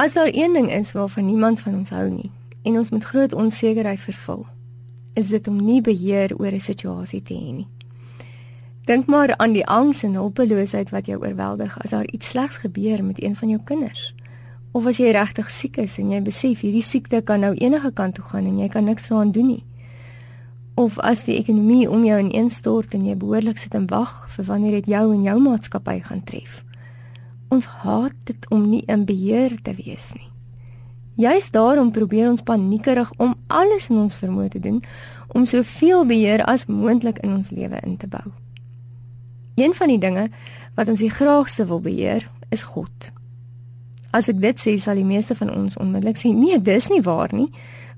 As daar een ding is waarvan niemand van ons hou nie en ons met groot onsekerheid vervul, is dit om nie beheer oor 'n situasie te hê nie. Dink maar aan die angs en hulpeloosheid wat jou oorweldig as daar iets slegs gebeur met een van jou kinders. Of as jy regtig siek is en jy besef hierdie siekte kan nou enige kant toe gaan en jy kan niks daaraan doen nie. Of as die ekonomie om jou ineenstort en jy behoorlik sit en wag vir wanneer dit jou en jou maatskappy gaan tref. Ons haat dit om nie in beheer te wees nie. Juist daarom probeer ons paniekerig om alles in ons vermoë te doen om soveel beheer as moontlik in ons lewe in te bou. Een van die dinge wat ons die graagste wil beheer, is God. As ek dit sê, sal die meeste van ons onmiddellik sê, "Nee, dis nie waar nie.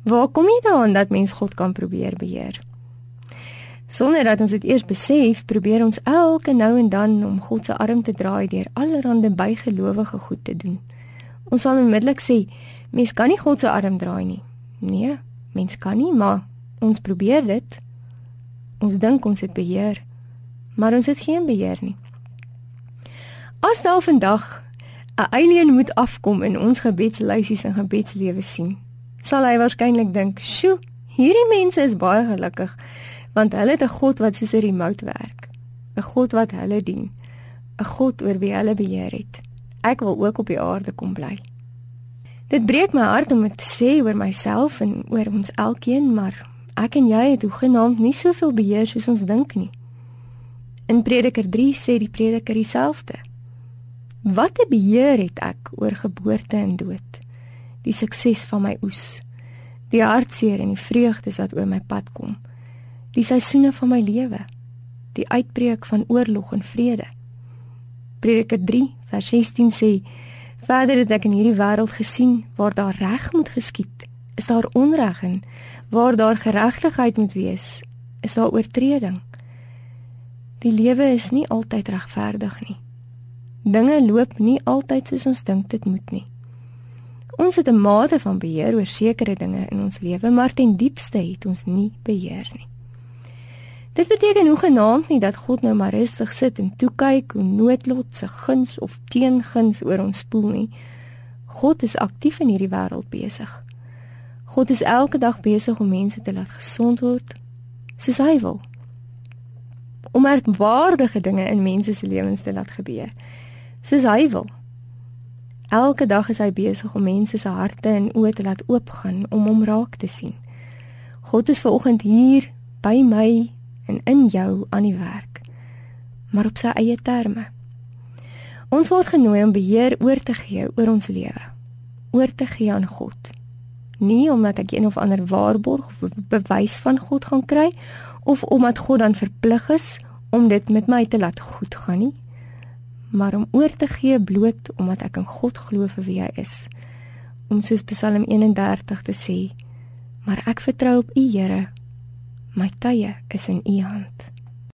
Waar kom jy daaraan dat mens God kan probeer beheer?" Sonder dat ons dit eers besef, probeer ons elke nou en dan om God se arm te draai deur allerlei bygelowige goed te doen. Ons sal onmiddellik sê, Mens kan nie God se arm draai nie. Nee, mens kan nie, maar ons probeer dit. Ons dink ons het beheer, maar ons het geen beheer nie. As nou vandag 'n alien moet afkom in ons gebedslysies en gebedslewe sien, sal hy waarskynlik dink, "Sjoe, hierdie mense is baie gelukkig, want hulle het 'n God wat soos 'n remote werk, 'n God wat hulle dien, 'n God oor wie hulle beheer het. Ek wil ook op die aarde kom bly." Dit breek my hart om dit te sê oor myself en oor ons elkeen, maar ek en jy het hoegenaamd nie soveel beheer soos ons dink nie. In Prediker 3 sê die prediker dieselfde. Wat 'n beheer het ek oor geboorte en dood? Die sukses van my oes, die hartseer en die vreugdes wat oor my pad kom, die seisoene van my lewe, die uitbreek van oorlog en vrede. Prediker 3 vers 16 sê Verder het ek in hierdie wêreld gesien waar daar reg moet geskied, is daar onreg en waar daar geregtigheid moet wees, is daar oortreding. Die lewe is nie altyd regverdig nie. Dinge loop nie altyd soos ons dink dit moet nie. Ons het 'n mate van beheer oor sekere dinge in ons lewe, maar ten diepste het ons nie beheer nie. Dit beteken hoegenaamd nie dat God nou maar rustig sit en toe kyk hoe noodlot se guns of teenguns oor ons spoel nie. God is aktief in hierdie wêreld besig. God is elke dag besig om mense te laat gesond word soos hy wil. Om merkwaardige dinge in mense se lewens te laat gebeur soos hy wil. Elke dag is hy besig om mense se harte en oë te laat oopgaan om hom raak te sien. God is ver oggend hier by my en in jou aan die werk, maar op sy eie terme. Ons word genooi om beheer oor te gee oor ons lewe, oor te gee aan God. Nie omdat ek een of ander waarborg of bewys van God gaan kry of omdat God dan verplig is om dit met my te laat goed gaan nie, maar om oor te gee bloot omdat ek in God glo vir wie hy is. Om soos Psalm 31 te sê, maar ek vertrou op U Here My tye is in U hand.